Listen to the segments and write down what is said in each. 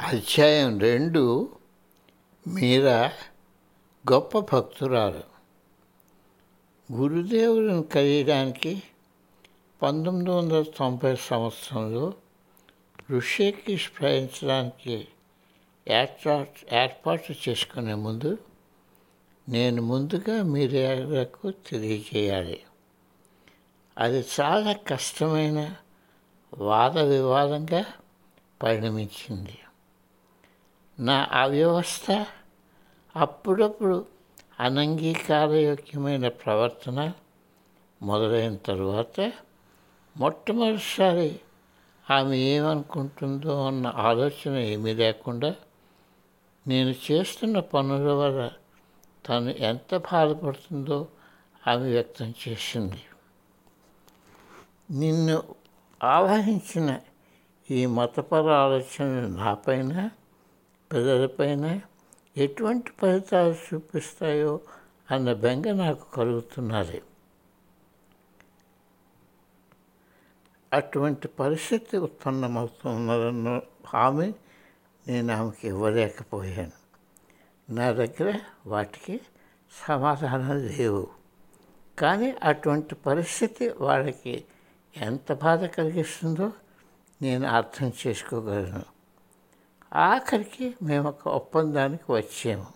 అధ్యాయం రెండు మీరా గొప్ప భక్తురాలు. గురుదేవులను కలియడానికి పంతొమ్మిది వందల తొంభై సంవత్సరంలో ఋషికేష్ ప్రయాణించడానికి ఏర్పా ఏర్పాటు చేసుకునే ముందు నేను ముందుగా మీరకు తెలియజేయాలి. అది చాలా కష్టమైన వాద వివాదంగా పరిణమించింది. నా అవ్యవస్థ అప్పుడప్పుడు అనంగీకారయోగ్యమైన ప్రవర్తన మొదలైన తరువాత మొట్టమొదటిసారి ఆమె ఏమనుకుంటుందో అన్న ఆలోచన ఏమీ లేకుండా నేను చేస్తున్న పనుల వల్ల తను ఎంత బాధపడుతుందో ఆమె వ్యక్తం చేసింది. నిన్ను ఆవహించిన ఈ మతపర ఆలోచన నాపైన పిల్లలపైన ఎటువంటి ఫలితాలు చూపిస్తాయో అన్న బెంగ నాకు కలుగుతున్నది. అటువంటి పరిస్థితి ఉత్పన్నమవుతున్నదన్న హామీ నేను ఆమెకి ఇవ్వలేకపోయాను. నా దగ్గర వాటికి సమాధానం లేవు. కానీ అటువంటి పరిస్థితి వాళ్ళకి ఎంత బాధ కలిగిస్తుందో నేను అర్థం చేసుకోగలను. ఆఖరికి మేము ఒక ఒప్పందానికి వచ్చాము.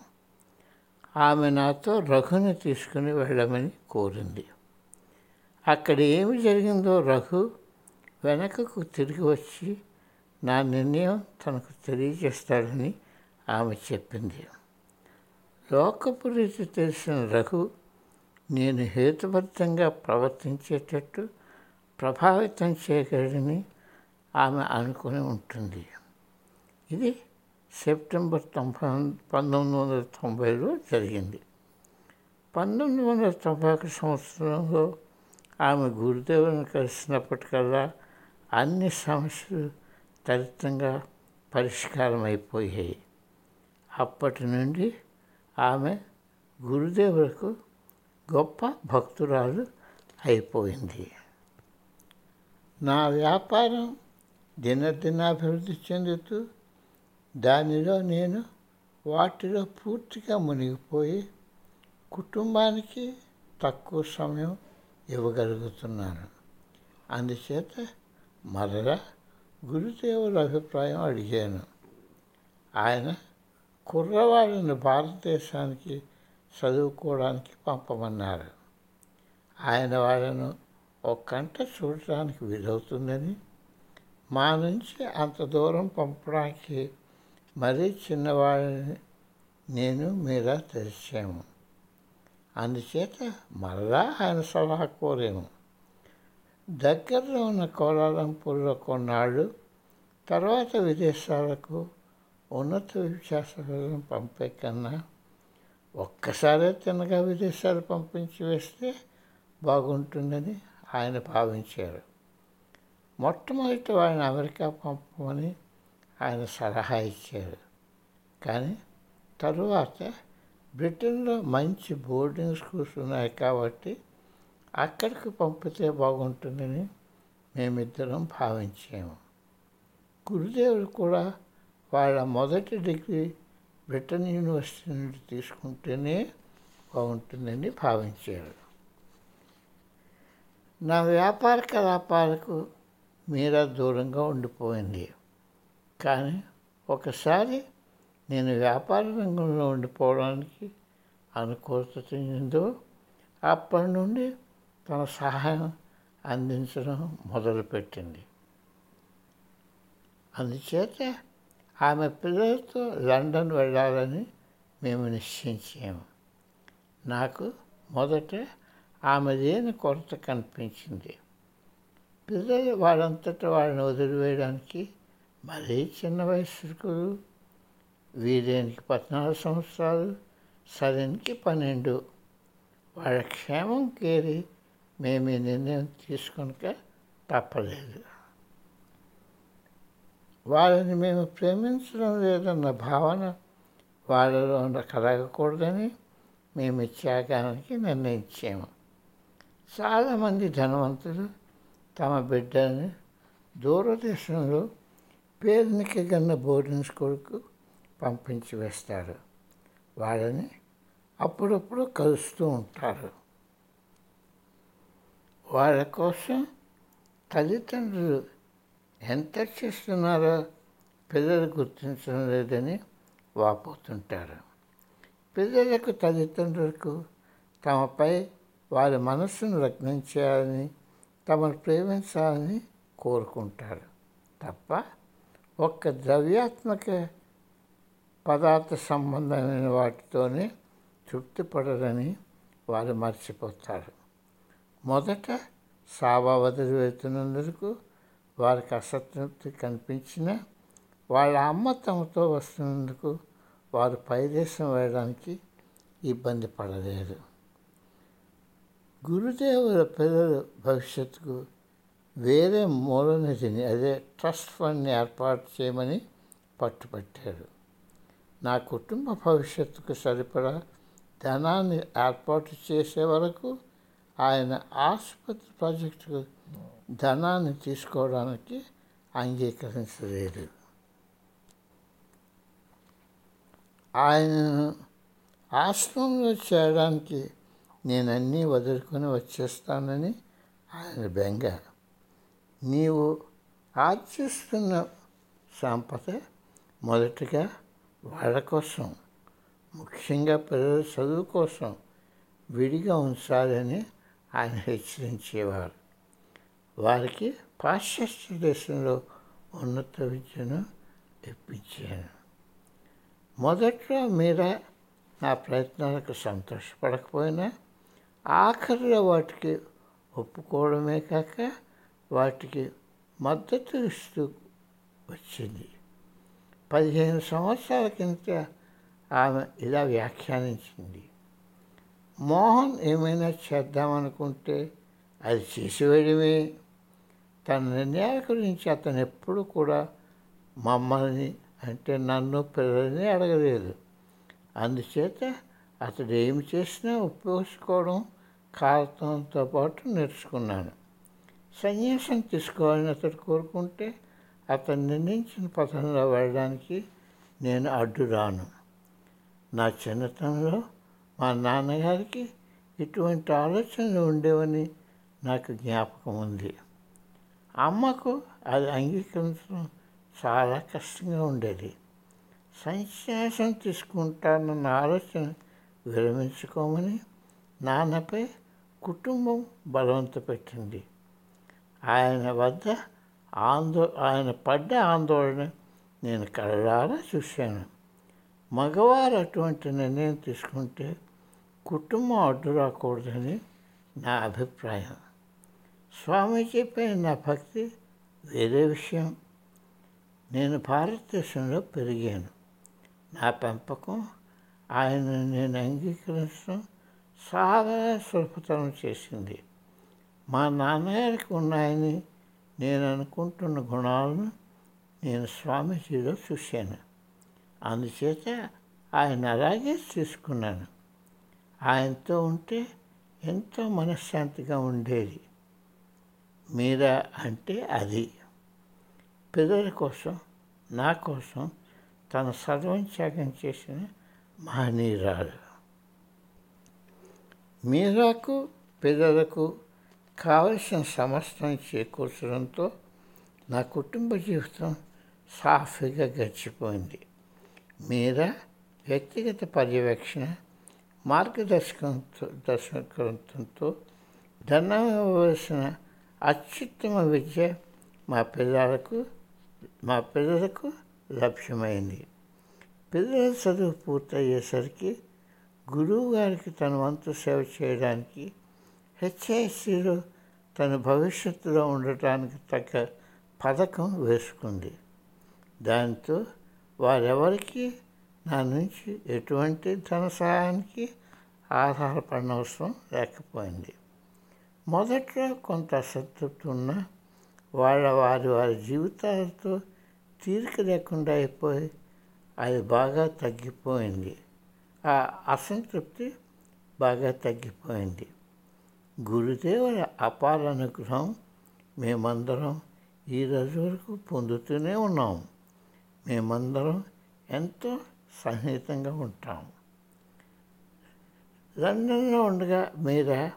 ఆమె నాతో రఘుని తీసుకుని వెళ్ళమని కోరింది. అక్కడ ఏమి జరిగిందో రఘు వెనకకు తిరిగి వచ్చి నా నిర్ణయం తనకు తెలియజేస్తాడని ఆమె చెప్పింది. లోకపు రీతి తెలిసిన రఘు నేను హేతుబద్ధంగా ప్రవర్తించేటట్టు ప్రభావితం చేయగలని ఆమె అనుకుని ఉంటుంది. ఇది సెప్టెంబర్ తొంభై పంతొమ్మిది వందల తొంభైలో జరిగింది. పంతొమ్మిది వందల తొంభై ఒక సంవత్సరంలో ఆమె గురుదేవుని కలిసినప్పటికల్లా అన్ని సమస్యలు త్వరితంగా పరిష్కారం అయిపోయాయి అప్పటి నుండి ఆమె గురుదేవులకు గొప్ప భక్తురాలు అయిపోయింది. నా వ్యాపారం దినదినాభివృద్ధి చెందుతూ దానిలో నేను వాటిలో పూర్తిగా మునిగిపోయి కుటుంబానికి తక్కువ సమయం ఇవ్వగలుగుతున్నాను. అందుచేత మరలా గురుదేవుల అభిప్రాయం అడిగాను. ఆయన కుర్రవాడిని భారతదేశానికి చదువుకోవడానికి పంపమన్నారు. ఆయన వాళ్ళను ఒక గంట చూడటానికి వీలవుతుందని మా నుంచి అంత దూరం పంపడానికి మరీ చిన్నవాడిని నేను మీరా తెలిసాము అందుచేత మరలా ఆయన సలహా కోరాము. దగ్గరలో ఉన్న కోలాలంపూర్లో కొన్నాళ్ళు తర్వాత విదేశాలకు ఉన్నత విద్యాసంస్థలను పంపే కన్నా ఒక్కసారే తినగా విదేశాలు పంపించి వేస్తే బాగుంటుందని ఆయన భావించారు. మొట్టమొదటి వాడిని అమెరికా పంపమని ఆయన సలహా ఇచ్చారు. కానీ తరువాత బ్రిటన్లో మంచి బోర్డింగ్ స్కూల్స్ ఉన్నాయి కాబట్టి అక్కడికి పంపితే బాగుంటుందని మేమిద్దరం భావించాము. గురుదేవుడు కూడా వాళ్ళ మొదటి డిగ్రీ బ్రిటన్ యూనివర్సిటీ నుండి తీసుకుంటేనే బాగుంటుందని భావించారు. నా వ్యాపార కలాపాలకు మీరా దూరంగా ఉండిపోయింది. కానీ ఒకసారి నేను వ్యాపార రంగంలో ఉండిపోవడానికి అనుకూలత చెందిందో అప్పటి నుండి తన సహాయం అందించడం మొదలుపెట్టింది. అందుచేత ఆమె పిల్లలతో లండన్ వెళ్ళాలని మేము నిశ్చయించాము. నాకు మొదట ఆమె లేని కొరత కనిపించింది. పిల్లలు వాళ్ళంతటా వాళ్ళని వదిలివేయడానికి మరీ చిన్న వయస్సుకు వీరేనికి పద్నాలుగు సంవత్సరాలు సరైనకి పన్నెండు. వాళ్ళ క్షేమం కేరి మేము ఈ నిర్ణయం తీసుకునక తప్పలేదు. వాళ్ళని మేము ప్రేమించడం లేదన్న భావన వాళ్ళలో కలగకూడదని మేము త్యాగానికి నిర్ణయించాము. చాలామంది ధనవంతులు తమ బిడ్డల్ని దూరదేశంలో పేరునికి గన్న బోర్డింగ్ స్కూల్కు పంపించి వేస్తారు. వాళ్ళని అప్పుడప్పుడు కలుస్తూ ఉంటారు. వాళ్ళ కోసం తల్లిదండ్రులు ఎంత చేస్తున్నారో పిల్లలు గుర్తించడం లేదని వాపోతుంటారు. పిల్లలకు తల్లిదండ్రులకు తమపై వారి మనస్సును లగ్నం చేయాలని తమను ప్రేమించాలని కోరుకుంటారు. తప్ప ఒక్క ద్రవ్యాత్మక పదార్థ సంబంధమైన వాటితోనే తృప్తిపడరని వారు మర్చిపోతారు. మొదట సావా వదిలివేతున్నందుకు వారికి అసంతృప్తి కనిపించిన వాళ్ళ అమ్మ తమతో వస్తున్నందుకు వారు పైదేశం వేయడానికి ఇబ్బంది పడలేదు. గురుదేవుల పిల్లల భవిష్యత్తుకు వేరే మూలనిధిని అదే ట్రస్ట్ ఫండ్ని ఏర్పాటు చేయమని పట్టుపట్టారు నా కుటుంబ భవిష్యత్తుకు సరిపడా ధనాన్ని ఏర్పాటు చేసే వరకు ఆయన ఆసుపత్రి ప్రాజెక్టుకు ధనాన్ని తీసుకోవడానికి అంగీకరించలేదు. ఆయనను ఆశ్రమంలో చేయడానికి నేను అన్నీ వదులుకొని వచ్చేస్తానని ఆయన బెంగ నీవు ఆర్జిస్తున్న సంపద మొదటగా వాళ్ళ కోసం ముఖ్యంగా పిల్లల చదువు కోసం విడిగా ఉంచాలని ఆయన హెచ్చరించేవారు. వారికి పాశ్చాత్య దేశంలో ఉన్నత విద్యను ఇప్పించాను. మొదట్లో మీరా నా ప్రయత్నాలకు సంతోషపడకపోయినా ఆఖరిలో వాటికి ఒప్పుకోవడమే కాక వాటికి మద్దతు ఇస్తూ వచ్చింది. పదిహేను సంవత్సరాల కింద ఆమె ఇలా వ్యాఖ్యానించింది. మోహన్ ఏమైనా చేద్దామనుకుంటే అది చేసివేయడమే. తన నిర్ణయాల గురించి అతను ఎప్పుడు కూడా మమ్మల్ని అంటే నన్ను పిల్లల్ని అడగలేదు. అందుచేత అతడు ఏమి చేసినా ఉపయోగించుకోవడం కాలతంతో పాటు నేర్చుకున్నాను. సన్యాసం తీసుకోవాలని అతడు కోరుకుంటే అతను నిర్ణయించిన పథంలో వెళ్ళడానికి నేను అడ్డు రాను. నా చిన్నతనంలో మా నాన్నగారికి ఇటువంటి ఆలోచనలు ఉండేవని నాకు జ్ఞాపకం ఉంది. అమ్మకు అది అంగీకరించడం చాలా కష్టంగా ఉండేది. సన్యాసం తీసుకుంటానన్న ఆలోచన విరమించుకోమని నాన్నపై కుటుంబం బలవంత పెట్టింది ఆయన వద్ద ఆందో ఆయన పడ్డ ఆందోళన నేను కలలారా చూశాను. మగవారు అటువంటి నిర్ణయం తీసుకుంటే కుటుంబం అడ్డు రాకూడదని నా అభిప్రాయం. స్వామీజీపై నా భక్తి వేరే విషయం. నేను భారతదేశంలో పెరిగాను. నా పెంపకం ఆయన నేను అంగీకరించడం చాలా సులభతరం చేసింది. మా నాన్నగారికి ఉన్నాయని నేను అనుకుంటున్న గుణాలను నేను స్వామీజీలో చూశాను. అందుచేత ఆయన అలాగే తీసుకున్నాను ఆయనతో ఉంటే ఎంతో మనశ్శాంతిగా ఉండేది. మీరా అంటే అది. పిల్లల కోసం నా కోసం తన సర్వం త్యాగం చేసిన మహనీయురాలు. మీరాకు పిల్లలకు కావలసిన సమస్తం చేకూర్చడంతో నా కుటుంబ జీవితం సాఫీగా గడిచిపోయింది. మీరా వ్యక్తిగత పర్యవేక్షణ మార్గదర్శకంతో దర్శకత్వంతో ధనం ఇవ్వవలసిన అత్యుత్తమ విద్య మా పిల్లలకు మా పిల్లలకు లభ్యమైంది. పిల్లల చదువు పూర్తయ్యేసరికి గురువు గారికి తన వంతు సేవ చేయడానికి హెచ్ఐసిలో తన భవిష్యత్తులో ఉండటానికి తగ్గ పథకం వేసుకుంది. దాంతో వారెవరికి నా నుంచి ఎటువంటి ధన సహాయానికి ఆధారపడనవసరం లేకపోయింది. మొదట్లో కొంత అసంతృప్తి ఉన్నా వాళ్ళ వారి వారి జీవితాలతో తీరిక లేకుండా అయిపోయి అది బాగా తగ్గిపోయింది. ఆ అసంతృప్తి బాగా తగ్గిపోయింది. గురుదేవుల అపార అనుగ్రహం మేమందరం ఈ రోజు వరకు పొందుతూనే ఉన్నాం. మేమందరం ఎంతో సన్నిహితంగా ఉంటాం. లండన్లో ఉండగా మీరా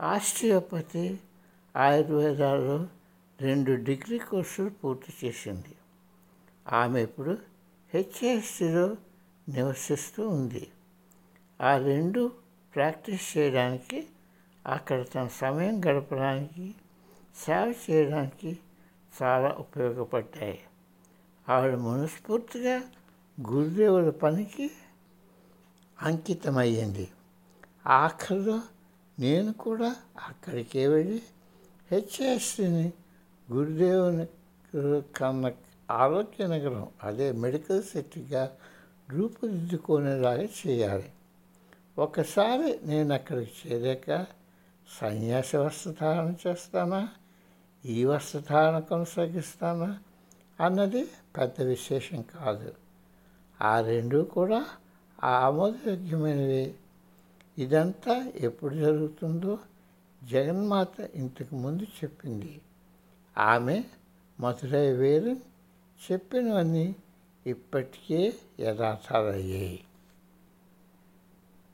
ఆస్ట్రియోపతి ఆయుర్వేదాల్లో రెండు డిగ్రీ కోర్సులు పూర్తి చేసింది. ఆమె ఇప్పుడు హెచ్ఎస్సిలో నివసిస్తూ ఉంది. ఆ రెండు ప్రాక్టీస్ చేయడానికి అక్కడ తన సమయం గడపడానికి సేవ చేయడానికి చాలా ఉపయోగపడ్డాయి. ఆవిడ మనస్ఫూర్తిగా గురుదేవుల పనికి అంకితమయ్యింది. ఆఖరిలో నేను కూడా అక్కడికే వెళ్ళి హెచ్ఎస్సిని గురుదేవుని కన్న ఆరోగ్య నగరం అదే మెడికల్ సిటీగా రూపుదిద్దుకునేలాగా చేయాలి. ఒకసారి నేను అక్కడికి చేరాక సన్యాసి వస్త్రధారణ చేస్తానా ఈ వస్త్రధారణ కొనసాగిస్తానా అన్నది పెద్ద విశేషం కాదు. ఆ రెండు కూడా ఆమోదయోగ్యమైనవి. ఇదంతా ఎప్పుడు జరుగుతుందో జగన్మాత ఇంతకు ముందు చెప్పింది. ఆమె మధురై వేరు చెప్పినవన్నీ ఇప్పటికే యథార్థాలయ్యాయి.